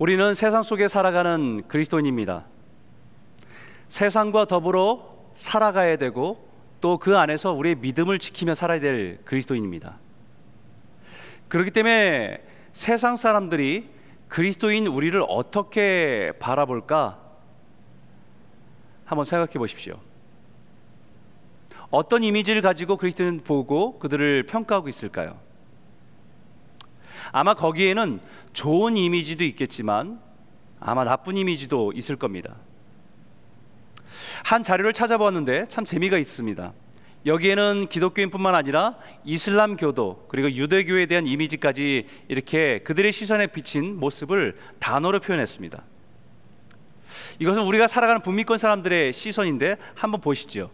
우리는 세상 속에 살아가는 그리스도인입니다. 세상과 더불어 살아가야 되고 또 그 안에서 우리의 믿음을 지키며 살아야 될 그리스도인입니다. 그렇기 때문에 세상 사람들이 그리스도인 우리를 어떻게 바라볼까 한번 생각해 보십시오. 어떤 이미지를 가지고 그리스도인 보고 그들을 평가하고 있을까요? 아마 거기에는 좋은 이미지도 있겠지만 아마 나쁜 이미지도 있을 겁니다. 한 자료를 찾아보았는데 참 재미가 있습니다. 여기에는 기독교인뿐만 아니라 이슬람교도 그리고 유대교에 대한 이미지까지 이렇게 그들의 시선에 비친 모습을 단어로 표현했습니다. 이것은 우리가 살아가는 북미권 사람들의 시선인데 한번 보시죠.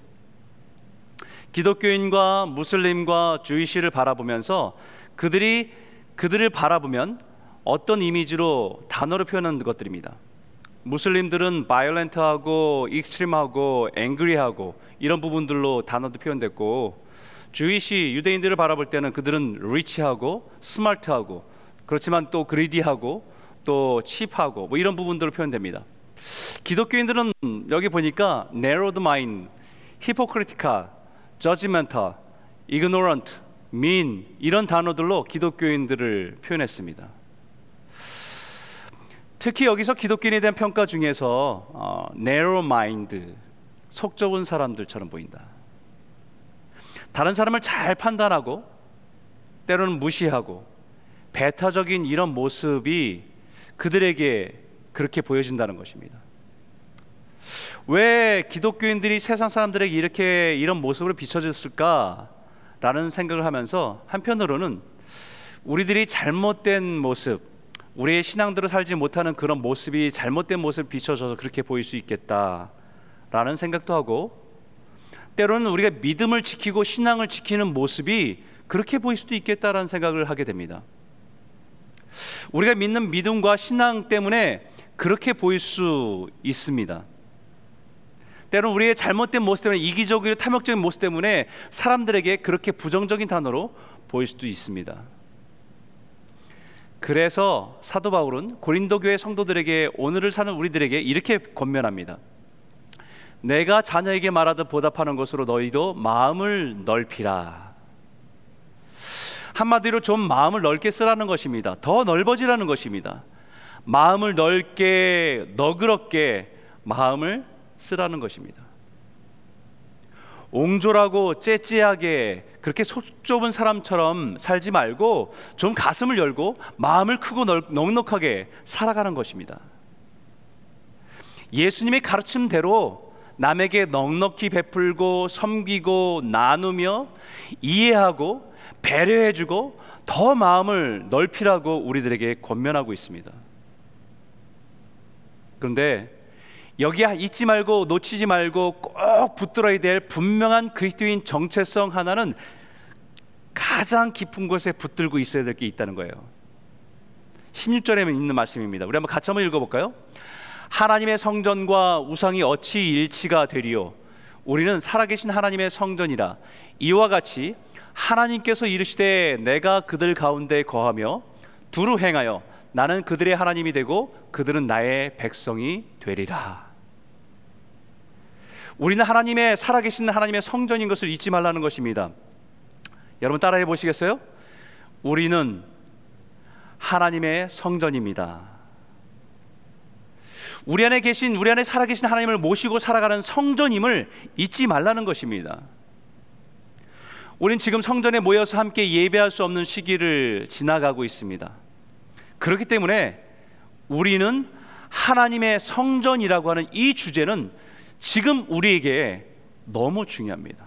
기독교인과 무슬림과 주이시를 바라보면서 그들이 그들을 바라보면 어떤 이미지로 단어로 표현하는 것들입니다. 무슬림들은 violent하고 extreme하고 angry하고 이런 부분들로 단어도 표현됐고 Jewish 유대인들을 바라볼 때는 그들은 rich하고 smart하고 그렇지만 또 greedy하고 또 cheap하고 뭐 이런 부분들로 표현됩니다. 기독교인들은 여기 보니까 narrowed mind, hypocritical, mean 이런 단어들로 기독교인들을 표현했습니다. 특히 여기서 기독교인에 대한 평가 중에서 어, narrow mind, 속 좁은 사람들처럼 보인다. 다른 사람을 잘 판단하고 때로는 무시하고 배타적인 이런 모습이 그들에게 그렇게 보여진다는 것입니다. 왜 기독교인들이 세상 사람들에게 이렇게 이런 모습으로 비춰졌을까 라는 생각을 하면서 한편으로는 우리들이 잘못된 모습, 우리의 신앙대로 살지 못하는 그런 모습이 잘못된 모습을 비춰져서 그렇게 보일 수 있겠다라는 생각도 하고 때로는 우리가 믿음을 지키고 신앙을 지키는 모습이 그렇게 보일 수도 있겠다라는 생각을 하게 됩니다. 우리가 믿는 믿음과 신앙 때문에 그렇게 보일 수 있습니다. 때로는 우리의 잘못된 모습 때문에 이기적이고 탐욕적인 모습 때문에 사람들에게 그렇게 부정적인 단어로 보일 수도 있습니다. 그래서 사도 바울은 고린도 교회 성도들에게 오늘을 사는 우리들에게 이렇게 권면합니다. 내가 자녀에게 말하듯 보답하는 것으로 너희도 마음을 넓히라. 한마디로 좀 마음을 넓게 쓰라는 것입니다. 더 넓어지라는 것입니다. 마음을 넓게 너그럽게 마음을 쓰라는 것입니다. 옹졸하고 째째하게 그렇게 속 좁은 사람처럼 살지 말고 좀 가슴을 열고 마음을 크고 넉넉하게 살아가는 것입니다. 예수님의 가르침대로 남에게 넉넉히 베풀고 섬기고 나누며 이해하고 배려해주고 더 마음을 넓히라고 우리들에게 권면하고 있습니다. 그런데 여기 잊지 말고 놓치지 말고 꼭 붙들어야 될 분명한 그리스도인 정체성 하나는 가장 깊은 곳에 붙들고 있어야 될 게 있다는 거예요. 16절에 있는 말씀입니다. 우리 한번 같이 한번 읽어볼까요? 하나님의 성전과 우상이 어찌 일치가 되리요? 우리는 살아계신 하나님의 성전이라 이와 같이 하나님께서 이르시되 내가 그들 가운데 거하며 두루 행하여 나는 그들의 하나님이 되고 그들은 나의 백성이 되리라. 우리는 하나님의 살아계신 하나님의 성전인 것을 잊지 말라는 것입니다. 여러분 따라해 보시겠어요? 우리는 하나님의 성전입니다. 우리 안에 계신 우리 안에 살아계신 하나님을 모시고 살아가는 성전임을 잊지 말라는 것입니다. 우린 지금 성전에 모여서 함께 예배할 수 없는 시기를 지나가고 있습니다. 그렇기 때문에 우리는 하나님의 성전이라고 하는 이 주제는 지금 우리에게 너무 중요합니다.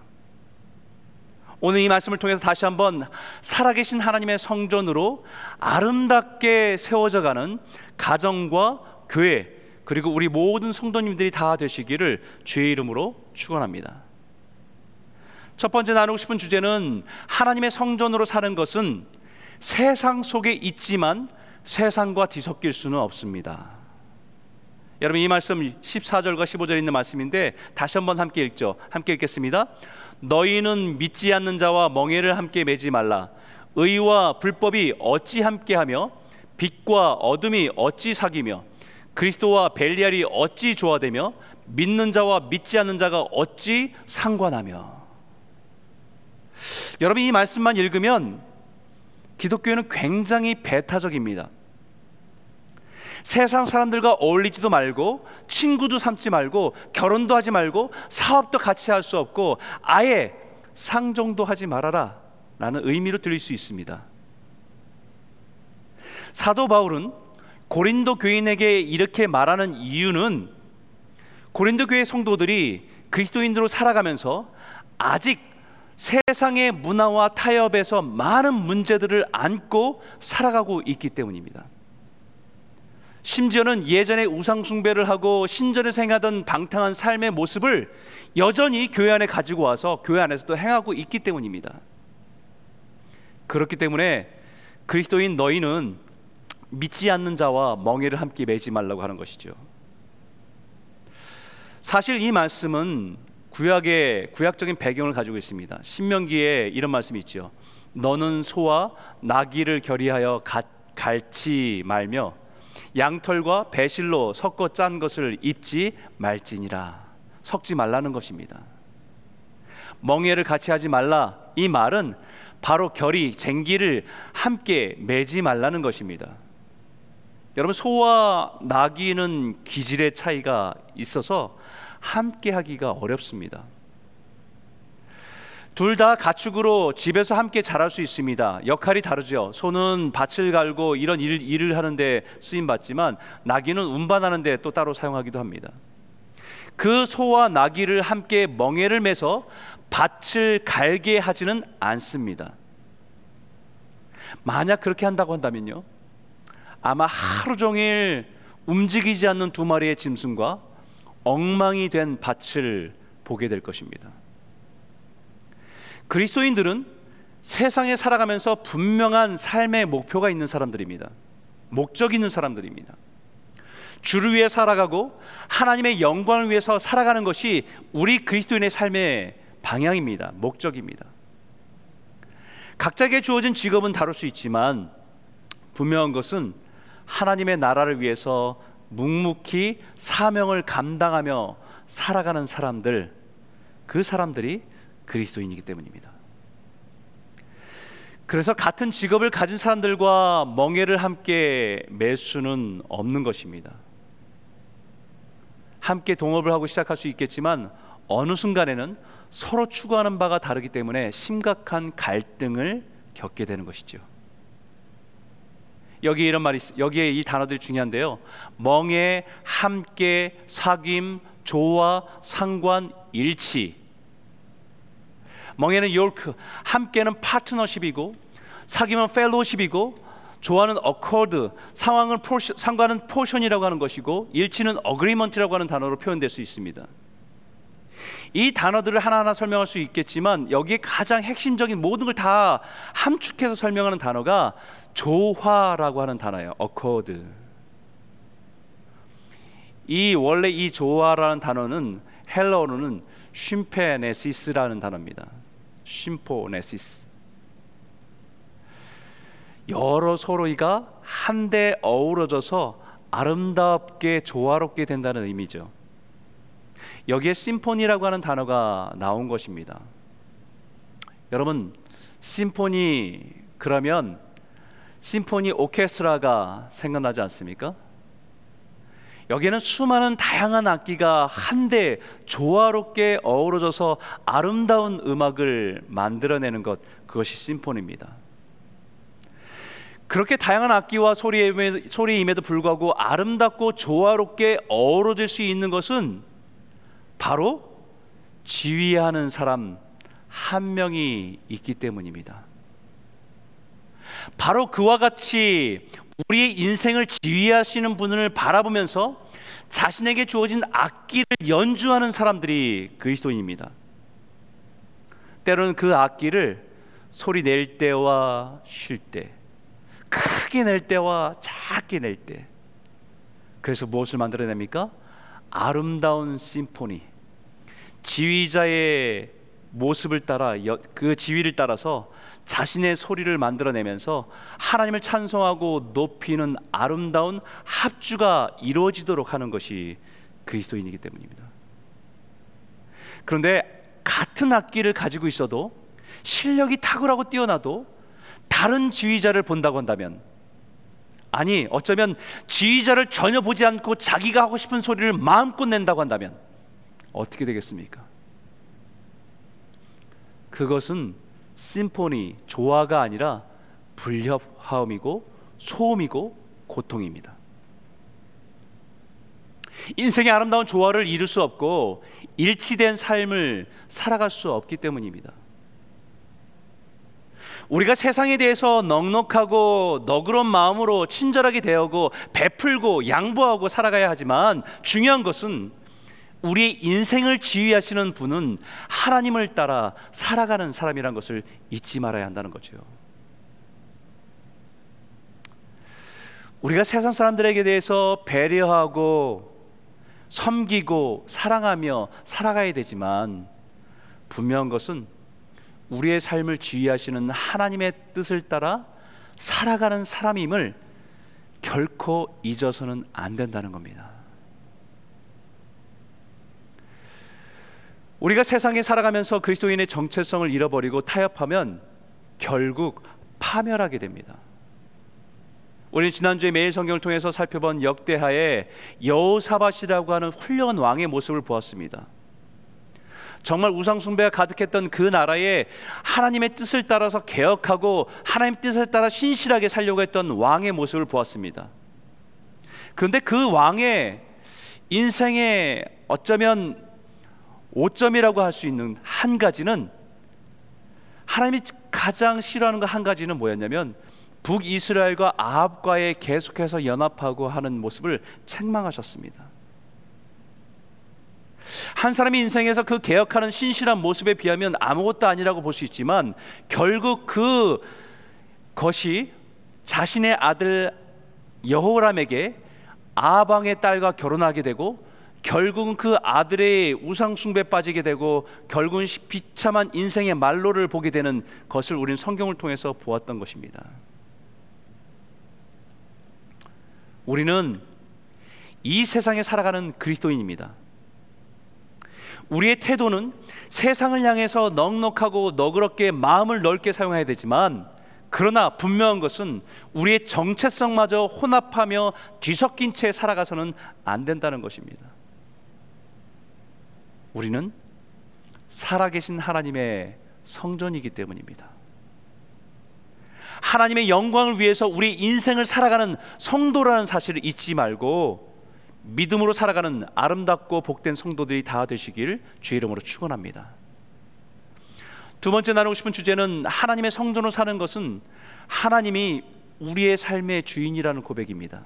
오늘 이 말씀을 통해서 다시 한번 살아계신 하나님의 성전으로 아름답게 세워져 가는 가정과 교회 그리고 우리 모든 성도님들이 다 되시기를 주의 이름으로 축원합니다. 첫 번째 나누고 싶은 주제는 하나님의 성전으로 사는 것은 세상 속에 있지만 세상과 뒤섞일 수는 없습니다. 여러분 이 말씀 14절과 15절에 있는 말씀인데 다시 한번 함께 읽죠. 함께 읽겠습니다. 너희는 믿지 않는 자와 멍에를 함께 매지 말라. 의와 불법이 어찌 함께하며 빛과 어둠이 어찌 사귀며 그리스도와 벨리알이 어찌 조화되며 믿는 자와 믿지 않는 자가 어찌 상관하며 여러분 이 말씀만 읽으면 기독교는 굉장히 배타적입니다. 세상 사람들과 어울리지도 말고 친구도 삼지 말고 결혼도 하지 말고 사업도 같이 할 수 없고 아예 상종도 하지 말아라 라는 의미로 들릴 수 있습니다. 사도 바울은 고린도 교인에게 이렇게 말하는 이유는 고린도 교회 성도들이 그리스도인으로 살아가면서 아직 세상의 문화와 타협에서 많은 문제들을 안고 살아가고 있기 때문입니다. 심지어는 예전에 우상 숭배를 하고 신전에서 행하던 방탕한 삶의 모습을 여전히 교회 안에 가지고 와서 교회 안에서도 행하고 있기 때문입니다. 그렇기 때문에 그리스도인 너희는 믿지 않는 자와 멍에를 함께 매지 말라고 하는 것이죠. 사실 이 말씀은 구약의 구약적인 배경을 가지고 있습니다. 신명기에 이런 말씀이 있죠. 너는 소와 나귀를 결의하여 갈치 말며 양털과 배실로 섞어 짠 것을 입지 말지니라. 섞지 말라는 것입니다. 멍에를 같이 하지 말라. 이 말은 바로 결의, 쟁기를 함께 매지 말라는 것입니다. 여러분 소와 나귀는 기질의 차이가 있어서 함께 하기가 어렵습니다. 둘 다 가축으로 집에서 함께 자랄 수 있습니다. 역할이 다르죠. 소는 밭을 갈고 이런 일, 일을 하는데 쓰임 받지만 나귀는 운반하는데 또 따로 사용하기도 합니다. 그 소와 나귀를 함께 멍에를 매서 밭을 갈게 하지는 않습니다. 만약 그렇게 한다고 한다면요. 아마 하루 종일 움직이지 않는 두 마리의 짐승과 엉망이 된 밭을 보게 될 것입니다. 그리스도인들은 세상에 살아가면서 분명한 삶의 목표가 있는 사람들입니다. 목적 있는 사람들입니다. 주를 위해 살아가고 하나님의 영광을 위해서 살아가는 것이 우리 그리스도인의 삶의 방향입니다. 목적입니다. 각자에게 주어진 직업은 다를 수 있지만 분명한 것은 하나님의 나라를 위해서 묵묵히 사명을 감당하며 살아가는 사람들 그 사람들이 그리스도인이기 때문입니다. 그래서 같은 직업을 가진 사람들과 멍해를 함께 맬 수는 없는 것입니다. 함께 동업을 하고 시작할 수 있겠지만 어느 순간에는 서로 추구하는 바가 다르기 때문에 심각한 갈등을 겪게 되는 것이죠. 여기 이런 말이 여기에 이 단어들이 중요한데요. 멍에 함께 사귐 조화 상관 일치. 멍에는 yoke, 함께는 partnership이고 사귐은 fellowship이고 조화는 accord, 상황은 portion, 상관은 portion이라고 하는 것이고 일치는 agreement라고 하는 단어로 표현될 수 있습니다. 이 단어들을 하나하나 설명할 수 있겠지만 여기에 가장 핵심적인 모든 걸 다 함축해서 설명하는 단어가 조화라고 하는 단어예요. accord. 이 원래 이 조화라는 단어는 헬러어로는 쉼페네시스라는 단어입니다. 쉼포네시스. 여러 소로이가 한데 어우러져서 아름답게 조화롭게 된다는 의미죠. 여기에 심포니라고 하는 단어가 나온 것입니다. 여러분, 심포니 그러면 심포니 오케스트라가 생각나지 않습니까? 여기에는 수많은 다양한 악기가 한데 조화롭게 어우러져서 아름다운 음악을 만들어내는 것 그것이 심포니입니다. 그렇게 다양한 악기와 소리임에도, 불구하고 아름답고 조화롭게 어우러질 수 있는 것은 바로 지휘하는 사람 한 명이 있기 때문입니다. 바로 그와 같이 우리의 인생을 지휘하시는 분을 바라보면서 자신에게 주어진 악기를 연주하는 사람들이 그리스도인입니다. 때로는 그 악기를 소리 낼 때와 쉴 때, 크게 낼 때와 작게 낼 때. 그래서 무엇을 만들어냅니까? 아름다운 심포니, 지휘자의 모습을 따라 그 지위를 따라서 자신의 소리를 만들어내면서 하나님을 찬송하고 높이는 아름다운 합주가 이루어지도록 하는 것이 그리스도인이기 때문입니다. 그런데 같은 악기를 가지고 있어도 실력이 탁월하고 뛰어나도 다른 지휘자를 본다고 한다면 아니 어쩌면 지휘자를 전혀 보지 않고 자기가 하고 싶은 소리를 마음껏 낸다고 한다면 어떻게 되겠습니까? 그것은 심포니 조화가 아니라 불협화음이고 소음이고 고통입니다. 인생의 아름다운 조화를 이룰 수 없고 일치된 삶을 살아갈 수 없기 때문입니다. 우리가 세상에 대해서 넉넉하고 너그러운 마음으로 친절하게 대하고 베풀고 양보하고 살아가야 하지만 중요한 것은 우리의 인생을 지휘하시는 분은 하나님을 따라 살아가는 사람이란 것을 잊지 말아야 한다는 거죠. 우리가 세상 사람들에게 대해서 배려하고 섬기고 사랑하며 살아가야 되지만 분명한 것은 우리의 삶을 지휘하시는 하나님의 뜻을 따라 살아가는 사람임을 결코 잊어서는 안 된다는 겁니다. 우리가 세상에 살아가면서 그리스도인의 정체성을 잃어버리고 타협하면 결국 파멸하게 됩니다. 우리 지난주에 매일 성경을 통해서 살펴본 역대하의 여호사밧이라고 하는 훌륭한 왕의 모습을 보았습니다. 정말 우상 숭배가 가득했던 그 나라에 하나님의 뜻을 따라서 개혁하고 하나님 뜻에 따라 신실하게 살려고 했던 왕의 모습을 보았습니다. 그런데 그 왕의 인생의 어쩌면 오점이라고 할 수 있는 한 가지는 하나님이 가장 싫어하는 것한 가지는 뭐였냐면 북이스라엘과 아합과의 계속해서 연합하고 하는 모습을 책망하셨습니다. 한 사람의 인생에서 그 개혁하는 신실한 모습에 비하면 아무것도 아니라고 볼 수 있지만 결국 그 것이 자신의 아들 여호람에게 아방의 딸과 결혼하게 되고 결국은 그 아들의 우상 숭배 빠지게 되고 결국은 비참한 인생의 말로를 보게 되는 것을 우리는 성경을 통해서 보았던 것입니다. 우리는 이 세상에 살아가는 그리스도인입니다. 우리의 태도는 세상을 향해서 넉넉하고 너그럽게 마음을 넓게 사용해야 되지만 그러나 분명한 것은 우리의 정체성마저 혼합하며 뒤섞인 채 살아가서는 안 된다는 것입니다. 우리는 살아계신 하나님의 성전이기 때문입니다. 하나님의 영광을 위해서 우리 인생을 살아가는 성도라는 사실을 잊지 말고 믿음으로 살아가는 아름답고 복된 성도들이 다 되시길 주의 이름으로 축원합니다. 두 번째 나누고 싶은 주제는 하나님의 성전으로 사는 것은 하나님이 우리의 삶의 주인이라는 고백입니다.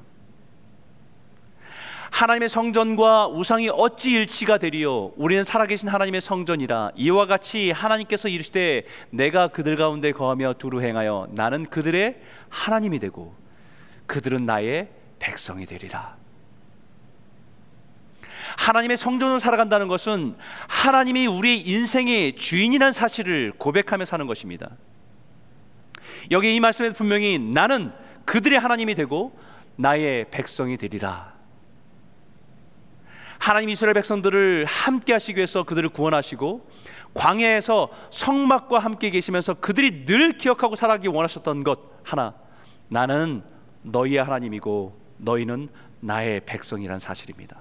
하나님의 성전과 우상이 어찌 일치가 되리요? 우리는 살아계신 하나님의 성전이라 이와 같이 하나님께서 이르시되 내가 그들 가운데 거하며 두루 행하여 나는 그들의 하나님이 되고 그들은 나의 백성이 되리라. 하나님의 성전으로 살아간다는 것은 하나님이 우리 인생의 주인이라는 사실을 고백하며 사는 것입니다. 여기 이 말씀에 분명히 나는 그들의 하나님이 되고 나의 백성이 되리라 하나님 이스라엘 백성들을 함께 하시기 위해서 그들을 구원하시고 광야에서 성막과 함께 계시면서 그들이 늘 기억하고 살아가기 원하셨던 것 하나 나는 너희의 하나님이고 너희는 나의 백성이란 사실입니다.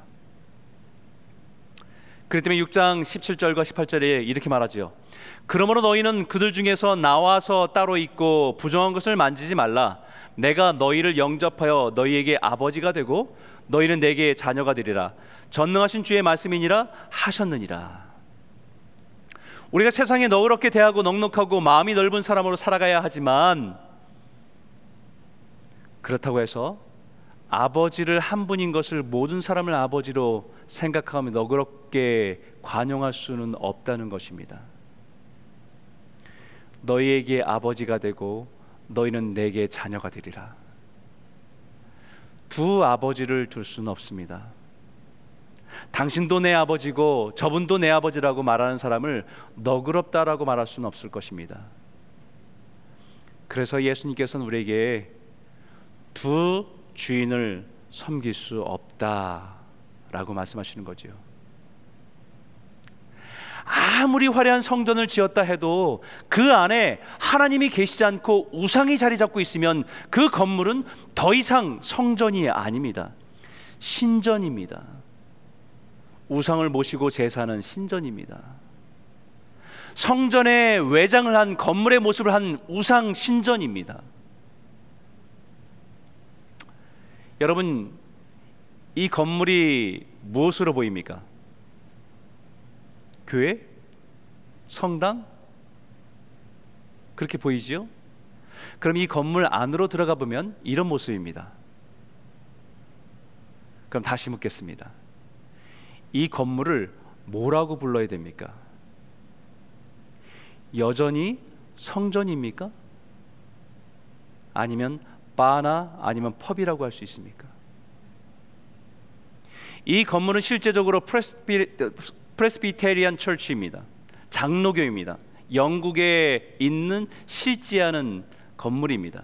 그렇기 때문에 6장 17절과 18절에 이렇게 말하지요. 그러므로 너희는 그들 중에서 나와서 따로 있고 부정한 것을 만지지 말라. 내가 너희를 영접하여 너희에게 아버지가 되고 너희는 내게 자녀가 되리라. 전능하신 주의 말씀이니라 하셨느니라. 우리가 세상에 너그럽게 대하고 넉넉하고 마음이 넓은 사람으로 살아가야 하지만 그렇다고 해서 아버지를 한 분인 것을 모든 사람을 아버지로 생각하며 너그럽게 관용할 수는 없다는 것입니다. 너희에게 아버지가 되고 너희는 내게 자녀가 되리라. 두 아버지를 둘 수는 없습니다. 당신도 내 아버지고 저분도 내 아버지라고 말하는 사람을 너그럽다라고 말할 수는 없을 것입니다. 그래서 예수님께서는 우리에게 두 주인을 섬길 수 없다라고 말씀하시는 거지요. 아무리 화려한 성전을 지었다 해도 그 안에 하나님이 계시지 않고 우상이 자리 잡고 있으면 그 건물은 더 이상 성전이 아닙니다. 신전입니다. 우상을 모시고 제사는 신전입니다. 성전에 외장을 한 건물의 모습을 한 우상 신전입니다. 여러분 이 건물이 무엇으로 보입니까? 교회? 성당? 그렇게 보이지요? 그럼 이 건물 안으로 들어가 보면 이런 모습입니다. 그럼 다시 묻겠습니다. 이 건물을 뭐라고 불러야 됩니까? 여전히 성전입니까? 아니면 바나 아니면 펍이라고 할 수 있습니까? 이 건물은 실제적으로 프레스비, 프레스비테리안 철치입니다. 장로교입니다. 영국에 있는 실지하는 건물입니다.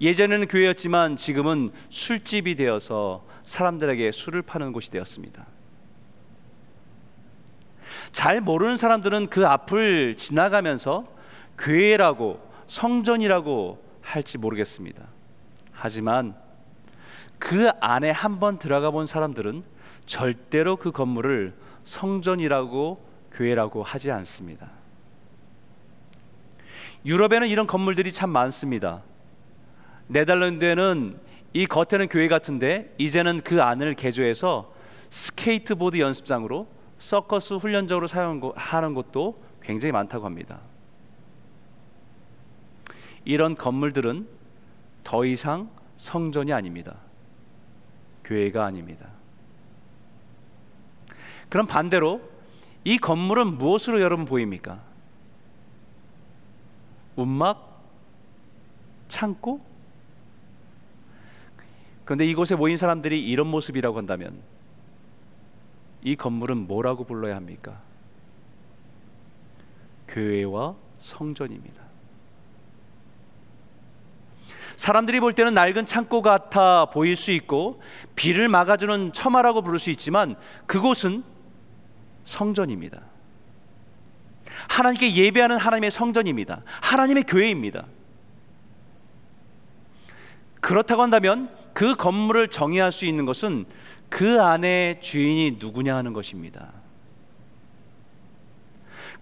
예전에는 교회였지만 지금은 술집이 되어서 사람들에게 술을 파는 곳이 되었습니다. 잘 모르는 사람들은 그 앞을 지나가면서 교회라고 성전이라고 할지 모르겠습니다. 하지만 그 안에 한번 들어가 본 사람들은 절대로 그 건물을 성전이라고 교회라고 하지 않습니다. 유럽에는 이런 건물들이 참 많습니다. 네덜란드에는 이 겉에는 교회 같은데 이제는 그 안을 개조해서 스케이트보드 연습장으로 서커스 훈련장으로 사용하는 곳도 굉장히 많다고 합니다. 이런 건물들은 더 이상 성전이 아닙니다. 교회가 아닙니다. 그럼 반대로 이 건물은 무엇으로 여러분 보입니까? 움막? 창고? 그런데 이곳에 모인 사람들이 이런 모습이라고 한다면 이 건물은 뭐라고 불러야 합니까? 교회와 성전입니다. 사람들이 볼 때는 낡은 창고 같아 보일 수 있고 비를 막아주는 처마라고 부를 수 있지만 그곳은 성전입니다. 하나님께 예배하는 하나님의 성전입니다. 하나님의 교회입니다. 그렇다고 한다면 그 건물을 정의할 수 있는 것은 그 안에 주인이 누구냐 하는 것입니다.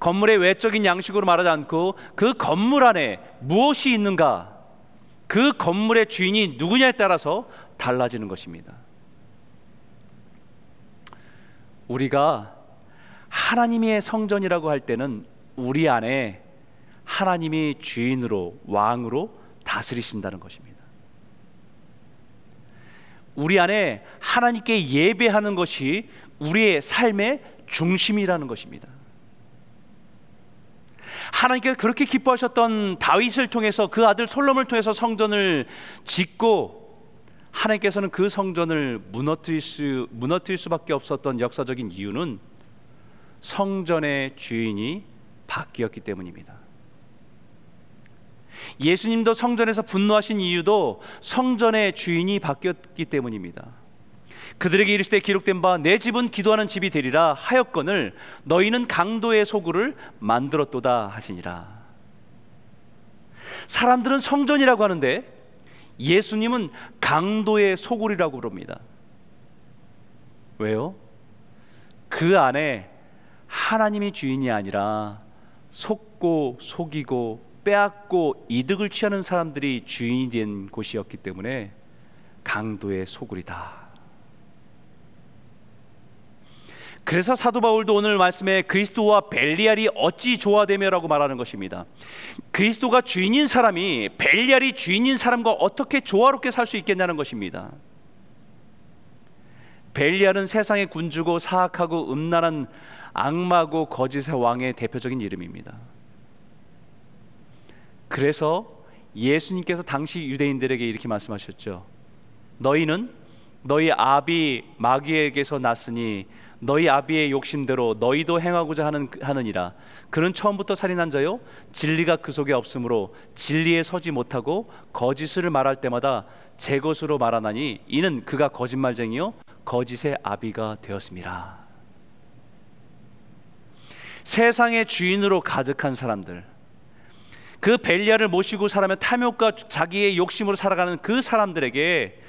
건물의 외적인 양식으로 말하지 않고 그 건물 안에 무엇이 있는가, 그 건물의 주인이 누구냐에 따라서 달라지는 것입니다. 우리가 하나님의 성전이라고 할 때는 우리 안에 하나님이 주인으로 왕으로 다스리신다는 것입니다. 우리 안에 하나님께 예배하는 것이 우리의 삶의 중심이라는 것입니다. 하나님께서 그렇게 기뻐하셨던 다윗을 통해서 그 아들 솔로몬을 통해서 성전을 짓고 하나님께서는 그 성전을 무너뜨릴 수 무너뜨릴 수밖에 없었던 역사적인 이유는 성전의 주인이 바뀌었기 때문입니다. 예수님도 성전에서 분노하신 이유도 성전의 주인이 바뀌었기 때문입니다. 그들에게 이르시되 기록된 바 내 집은 기도하는 집이 되리라 하였거늘 너희는 강도의 소굴을 만들었도다 하시니라. 사람들은 성전이라고 하는데 예수님은 강도의 소굴이라고 부릅니다. 왜요? 그 안에 하나님이 주인이 아니라 속고 속이고 빼앗고 이득을 취하는 사람들이 주인이 된 곳이었기 때문에 강도의 소굴이다. 그래서 사도 바울도 오늘 말씀에 그리스도와 벨리알이 어찌 조화되며라고 말하는 것입니다. 그리스도가 주인인 사람이 벨리알이 주인인 사람과 어떻게 조화롭게 살 수 있겠냐는 것입니다. 벨리알은 세상의 군주고 사악하고 음란한 악마고 거짓의 왕의 대표적인 이름입니다. 그래서 예수님께서 당시 유대인들에게 이렇게 말씀하셨죠. 너희는 너희 아비 마귀에게서 났으니 너희 아비의 욕심대로 너희도 행하고자 하는 하느니라. 그는 처음부터 살인한 자요 진리가 그 속에 없으므로 진리에 서지 못하고 거짓을 말할 때마다 제 것으로 말하나니 이는 그가 거짓말쟁이요 거짓의 아비가 되었습니다. 세상의 주인으로 가득한 사람들 그 벨리아를 모시고 살아며 탐욕과 자기의 욕심으로 살아가는 그 사람들에게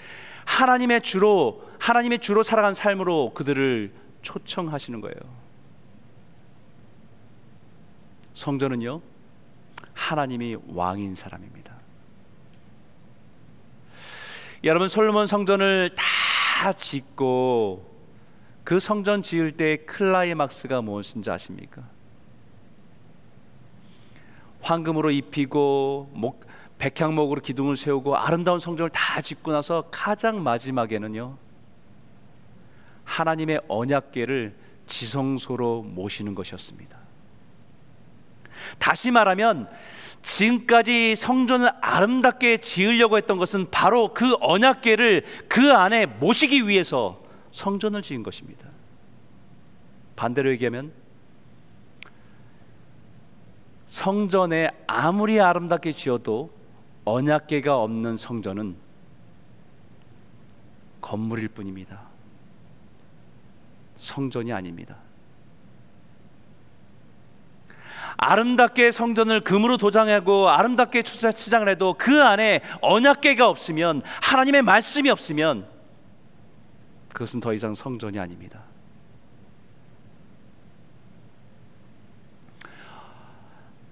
하나님의 주로 하나님의 주로 살아간 삶으로 그들을 초청하시는 거예요. 성전은요 하나님이 왕인 사람입니다. 여러분 솔로몬 성전을 다 짓고 그 성전 지을 때 클라이막스가 무엇인지 아십니까? 황금으로 입히고 목 백향목으로 기둥을 세우고 아름다운 성전을 다 짓고 나서 가장 마지막에는요 하나님의 언약궤를 지성소로 모시는 것이었습니다. 다시 말하면 지금까지 성전을 아름답게 지으려고 했던 것은 바로 그 언약궤를 그 안에 모시기 위해서 성전을 지은 것입니다. 반대로 얘기하면 성전에 아무리 아름답게 지어도 언약계가 없는 성전은 건물일 뿐입니다. 성전이 아닙니다. 아름답게 성전을 금으로 도장하고 아름답게 치장을 해도 그 안에 언약계가 없으면 하나님의 말씀이 없으면 그것은 더 이상 성전이 아닙니다.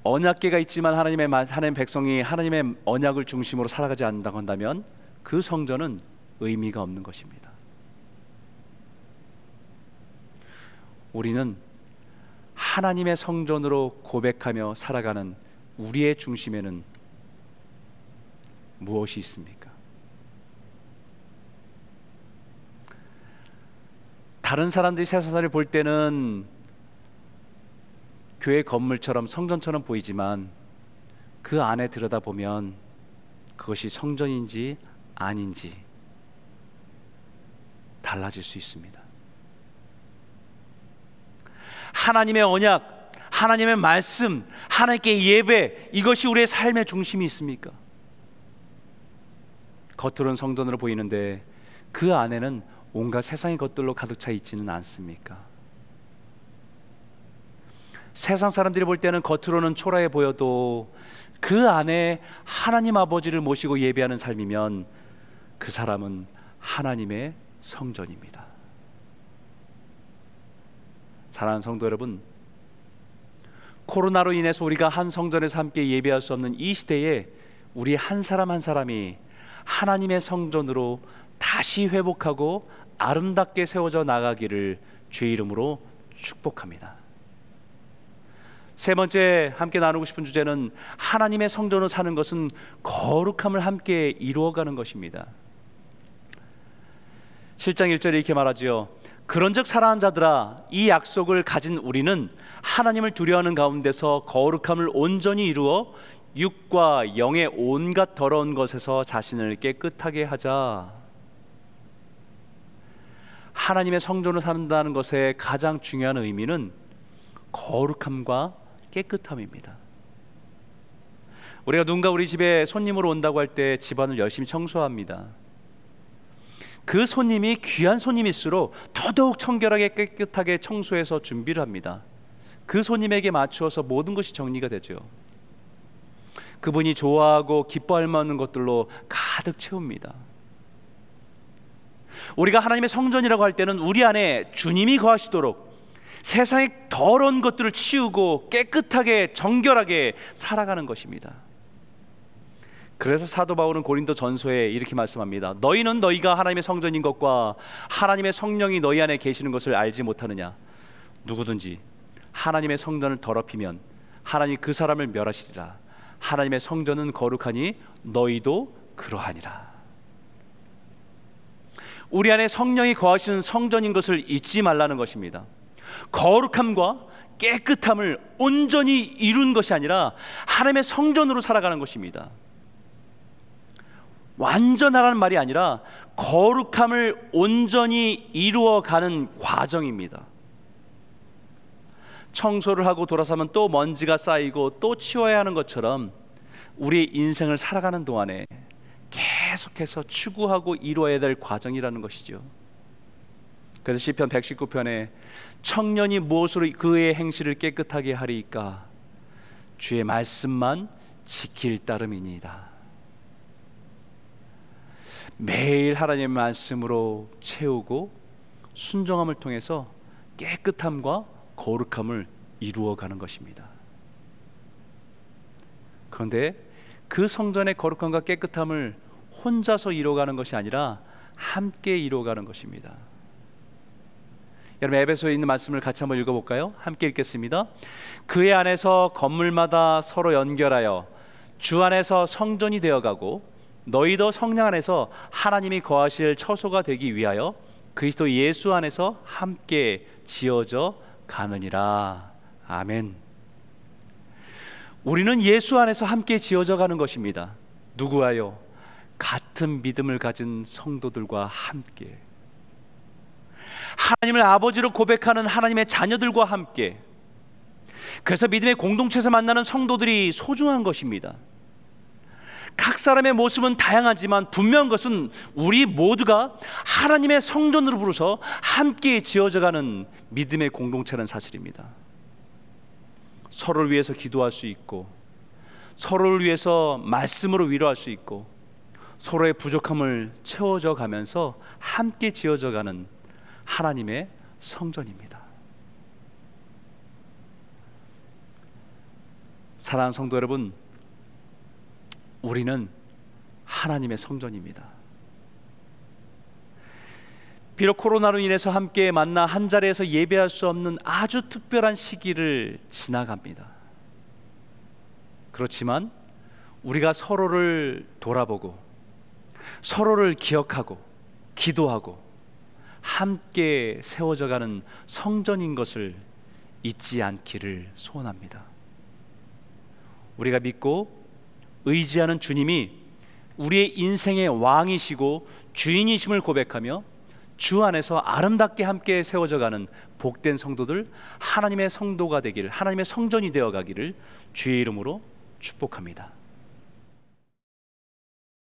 언약계가 있지만 하나님의 하나님 백성이 하나님의 언약을 중심으로 살아가지 않는다고 한다면 그 성전은 의미가 없는 것입니다. 우리는 하나님의 성전으로 고백하며 살아가는 우리의 중심에는 무엇이 있습니까? 다른 사람들이 세상을 볼 때는 교회 건물처럼 성전처럼 보이지만 그 안에 들여다보면 그것이 성전인지 아닌지 달라질 수 있습니다. 하나님의 언약, 하나님의 말씀, 하나님께 예배 이것이 우리의 삶의 중심이 있습니까? 겉으로는 성전으로 보이는데 그 안에는 온갖 세상의 것들로 가득 차 있지는 않습니까? 세상 사람들이 볼 때는 겉으로는 초라해 보여도 그 안에 하나님 아버지를 모시고 예배하는 삶이면 그 사람은 하나님의 성전입니다. 사랑하는 성도 여러분, 코로나로 인해서 우리가 한 성전에서 함께 예배할 수 없는 이 시대에 우리 한 사람 한 사람이 하나님의 성전으로 다시 회복하고 아름답게 세워져 나가기를 주의 이름으로 축복합니다. 세 번째 함께 나누고 싶은 주제는 하나님의 성전을 사는 것은 거룩함을 함께 이루어가는 것입니다. 실장 1절에 이렇게 말하지요. 그런즉 사랑하는 자들아 이 약속을 가진 우리는 하나님을 두려워하는 가운데서 거룩함을 온전히 이루어 육과 영의 온갖 더러운 것에서 자신을 깨끗하게 하자. 하나님의 성전을 산다는 것의 가장 중요한 의미는 거룩함과 깨끗함입니다. 우리가 누군가 우리 집에 손님으로 온다고 할 때 집안을 열심히 청소합니다. 그 손님이 귀한 손님일수록 더더욱 청결하게 깨끗하게 청소해서 준비를 합니다. 그 손님에게 맞추어서 모든 것이 정리가 되죠. 그분이 좋아하고 기뻐할 만한 것들로 가득 채웁니다. 우리가 하나님의 성전이라고 할 때는 우리 안에 주님이 거하시도록 세상의 더러운 것들을 치우고 깨끗하게 정결하게 살아가는 것입니다. 그래서 사도 바울은 고린도 전서에 이렇게 말씀합니다. 너희는 너희가 하나님의 성전인 것과 하나님의 성령이 너희 안에 계시는 것을 알지 못하느냐? 누구든지 하나님의 성전을 더럽히면 하나님 그 사람을 멸하시리라. 하나님의 성전은 거룩하니 너희도 그러하니라. 우리 안에 성령이 거하시는 성전인 것을 잊지 말라는 것입니다. 거룩함과 깨끗함을 온전히 이룬 것이 아니라 하나님의 성전으로 살아가는 것입니다. 완전하라는 말이 아니라 거룩함을 온전히 이루어가는 과정입니다. 청소를 하고 돌아서면 또 먼지가 쌓이고 또 치워야 하는 것처럼 우리의 인생을 살아가는 동안에 계속해서 추구하고 이루어야 될 과정이라는 것이죠. 그래서 시편 119편에 청년이 무엇으로 그의 행실을 깨끗하게 하리까 주의 말씀만 지킬 따름이니이다. 매일 하나님의 말씀으로 채우고 순종함을 통해서 깨끗함과 거룩함을 이루어 가는 것입니다. 그런데 그 성전의 거룩함과 깨끗함을 혼자서 이루어가는 것이 아니라 함께 이루어가는 것입니다. 여러분 에베소에 있는 말씀을 같이 한번 읽어볼까요? 함께 읽겠습니다. 그의 안에서 건물마다 서로 연결하여 주 안에서 성전이 되어가고 너희도 성령 안에서 하나님이 거하실 처소가 되기 위하여 그리스도 예수 안에서 함께 지어져 가느니라. 아멘. 우리는 예수 안에서 함께 지어져 가는 것입니다. 누구와요? 같은 믿음을 가진 성도들과 함께. 하나님을 아버지로 고백하는 하나님의 자녀들과 함께. 그래서 믿음의 공동체에서 만나는 성도들이 소중한 것입니다. 각 사람의 모습은 다양하지만 분명한 것은 우리 모두가 하나님의 성전으로 부르서 함께 지어져가는 믿음의 공동체라는 사실입니다. 서로를 위해서 기도할 수 있고 서로를 위해서 말씀으로 위로할 수 있고 서로의 부족함을 채워져 가면서 함께 지어져 가는 하나님의 성전입니다. 사랑하는 성도 여러분, 우리는 하나님의 성전입니다. 비록 코로나로 인해서 함께 만나 한 자리에서 예배할 수 없는 아주 특별한 시기를 지나갑니다. 그렇지만 우리가 서로를 돌아보고 서로를 기억하고 기도하고 함께 세워져 가는 성전인 것을 잊지 않기를 소원합니다. 우리가 믿고 의지하는 주님이 우리의 인생의 왕이시고 주인이심을 고백하며 주 안에서 아름답게 함께 세워져 가는 복된 성도들 하나님의 성도가 되기를 하나님의 성전이 되어 가기를 주의 이름으로 축복합니다.